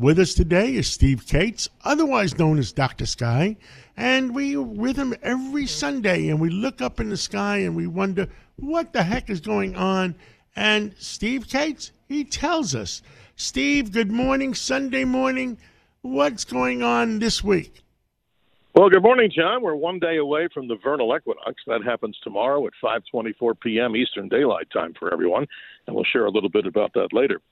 With us today is Steve Kates, otherwise known as Dr. Sky, and we are with him every Sunday and we look up in the sky and we wonder what the heck is going on. And Steve Kates, he tells us. Steve, good morning, Sunday morning. What's going on this week? Well, good morning, John. We're one day away from the vernal equinox. That happens tomorrow at 5:24 p.m. Eastern Daylight Time for everyone, and we'll share a little bit about that later.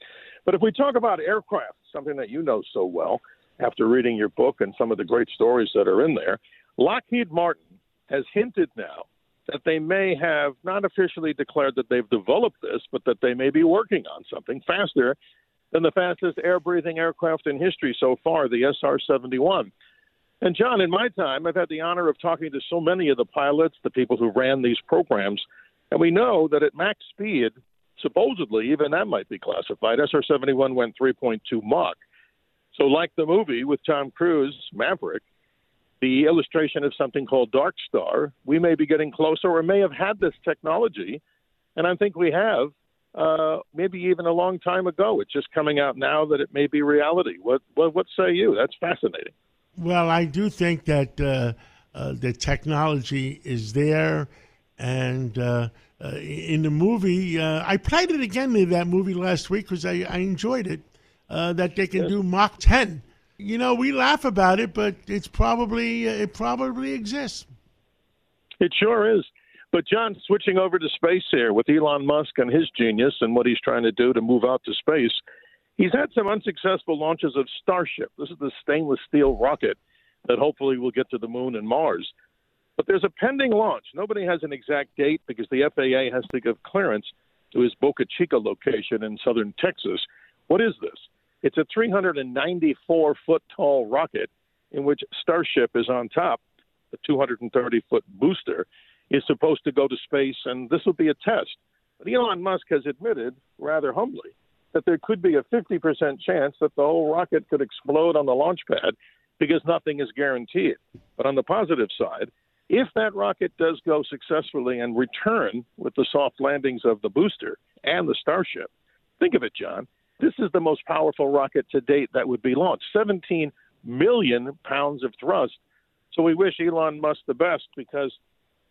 But if we talk about aircraft, something that you know so well after reading your book and some of the great stories that are in there, Lockheed Martin has hinted now that they may have not officially declared that they've developed this, but that they may be working on something faster than the fastest air breathing aircraft in history so far, the SR 71. And John, in my time, I've had the honor of talking to so many of the pilots, the people who ran these programs, and we know that at max speed, supposedly, even that might be classified. SR 71 went 3.2 Mach. So, like the movie with Tom Cruise, Maverick, the illustration of something called Dark Star, we may be getting closer or may have had this technology, and I think we have, uh, maybe even a long time ago. It's just coming out now that it may be reality. What, what, what say you? That's fascinating. Well, I do think that uh, uh, the technology is there, and uh, uh in the movie, uh, I played it again in that movie last week because I, I, enjoyed it. Uh, that they can do Mach 10. You know, we laugh about it, but it's probably it probably exists. It sure is. But John, switching over to space here with Elon Musk and his genius and what he's trying to do to move out to space, He's had some unsuccessful launches of Starship. This is the stainless steel rocket that hopefully will get to the moon and Mars. But there's a pending launch. Nobody has an exact date because the FAA has to give clearance to his Boca Chica location in southern Texas. What is this? It's a 394 foot tall rocket in which Starship is on top. The 230 foot booster is supposed to go to space, and this will be a test. But Elon Musk has admitted, rather humbly, that there could be a 50% chance that the whole rocket could explode on the launch pad because nothing is guaranteed. But on the positive side, if that rocket does go successfully and return with the soft landings of the booster and the Starship, think of it, John. This is the most powerful rocket to date that would be launched 17 million pounds of thrust. So we wish Elon Musk the best because,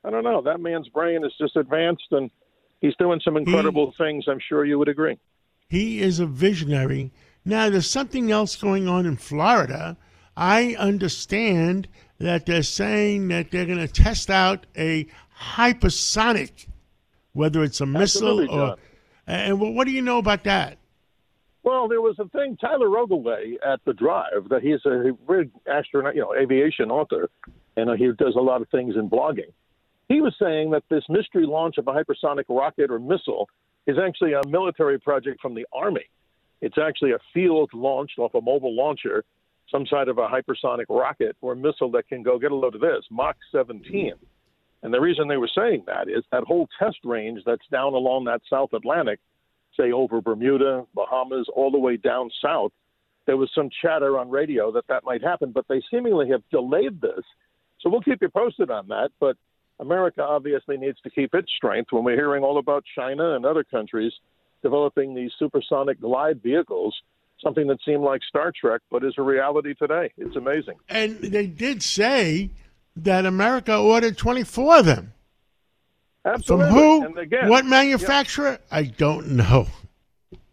I don't know, that man's brain is just advanced and he's doing some incredible he, things. I'm sure you would agree. He is a visionary. Now, there's something else going on in Florida. I understand that they're saying that they're going to test out a hypersonic, whether it's a Absolutely, missile or. John. And what do you know about that? Well, there was a thing, Tyler Ogilvie at the Drive, that he's a big astronaut, you know, aviation author, and uh, he does a lot of things in blogging. He was saying that this mystery launch of a hypersonic rocket or missile is actually a military project from the Army. It's actually a field launched off a mobile launcher, some side of a hypersonic rocket or missile that can go get a load of this, Mach 17. And the reason they were saying that is that whole test range that's down along that South Atlantic, say over Bermuda, Bahamas, all the way down south, there was some chatter on radio that that might happen, but they seemingly have delayed this. So we'll keep you posted on that. But America obviously needs to keep its strength when we're hearing all about China and other countries developing these supersonic glide vehicles, something that seemed like Star Trek, but is a reality today. It's amazing. And they did say that America ordered 24 of them. Absolutely. From who? Again, what manufacturer? Yeah. I don't know.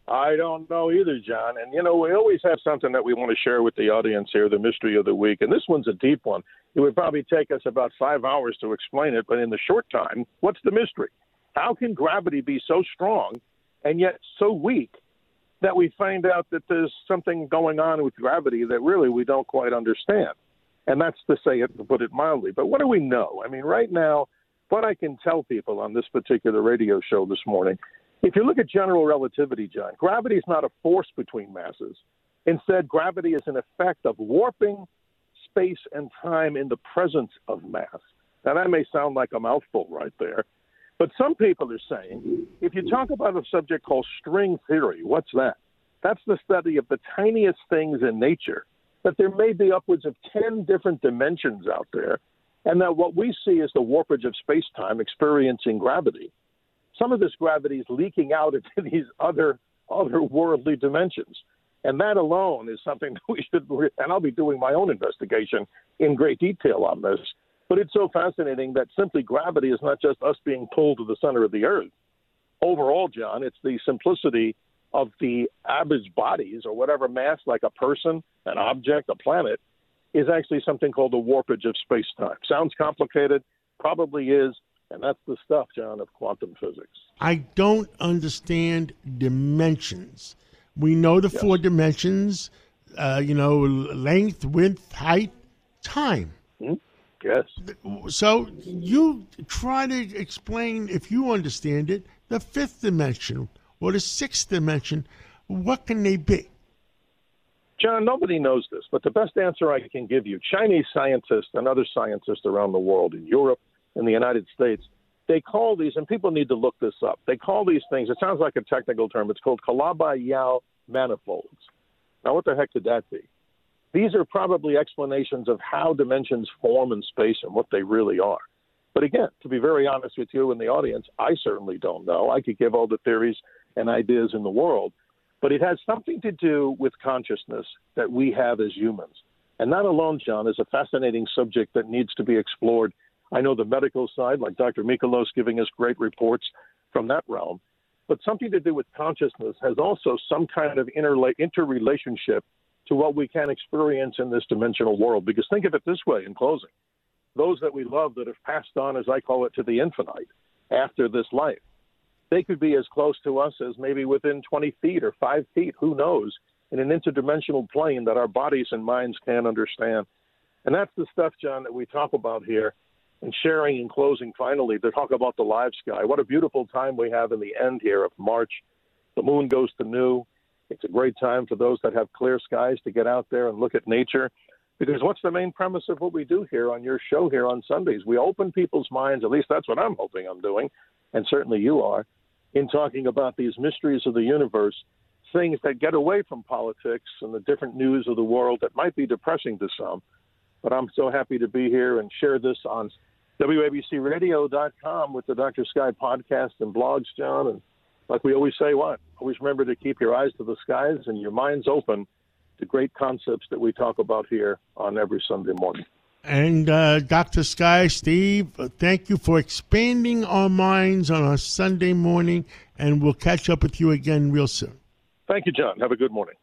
I don't know either, John. And, you know, we always have something that we want to share with the audience here, the mystery of the week. And this one's a deep one. It would probably take us about five hours to explain it, but in the short time, what's the mystery? How can gravity be so strong and yet so weak that we find out that there's something going on with gravity that really we don't quite understand? And that's to say it, to put it mildly. But what do we know? I mean, right now, what I can tell people on this particular radio show this morning if you look at general relativity, John, gravity is not a force between masses. Instead, gravity is an effect of warping space and time in the presence of mass. Now, that may sound like a mouthful right there, but some people are saying if you talk about a subject called string theory, what's that? That's the study of the tiniest things in nature, that there may be upwards of 10 different dimensions out there, and that what we see is the warpage of space time experiencing gravity some of this gravity is leaking out into these other other worldly dimensions. And that alone is something that we should, and I'll be doing my own investigation in great detail on this. But it's so fascinating that simply gravity is not just us being pulled to the center of the earth. Overall, John, it's the simplicity of the average bodies or whatever mass, like a person, an object, a planet, is actually something called the warpage of space time. Sounds complicated, probably is, and that's the stuff, John, of quantum physics. I don't understand dimensions. We know the Yes. four dimensions, uh, you know, length, width, height, time. Yes. So you try to explain, if you understand it, the fifth dimension or the sixth dimension. What can they be? John, nobody knows this, but the best answer I can give you Chinese scientists and other scientists around the world, in Europe, in the United States, they call these, and people need to look this up, they call these things, it sounds like a technical term, it's called Calabi-Yau manifolds. Now, what the heck could that be? These are probably explanations of how dimensions form in space and what they really are. But again, to be very honest with you and the audience, I certainly don't know. I could give all the theories and ideas in the world, but it has something to do with consciousness that we have as humans. And that alone, John, is a fascinating subject that needs to be explored. I know the medical side, like Dr. Mikolos giving us great reports from that realm, but something to do with consciousness has also some kind of interla- interrelationship to what we can experience in this dimensional world. Because think of it this way in closing those that we love that have passed on, as I call it, to the infinite after this life, they could be as close to us as maybe within 20 feet or five feet, who knows, in an interdimensional plane that our bodies and minds can't understand. And that's the stuff, John, that we talk about here. And sharing in closing, finally, to talk about the live sky. What a beautiful time we have in the end here of March. The moon goes to new. It's a great time for those that have clear skies to get out there and look at nature. Because what's the main premise of what we do here on your show here on Sundays? We open people's minds, at least that's what I'm hoping I'm doing, and certainly you are, in talking about these mysteries of the universe, things that get away from politics and the different news of the world that might be depressing to some. But I'm so happy to be here and share this on WABCRadio.com with the Dr. Sky podcast and blogs, John. And like we always say, what? Always remember to keep your eyes to the skies and your minds open to great concepts that we talk about here on every Sunday morning. And uh, Dr. Sky, Steve, thank you for expanding our minds on our Sunday morning, and we'll catch up with you again real soon. Thank you, John. Have a good morning.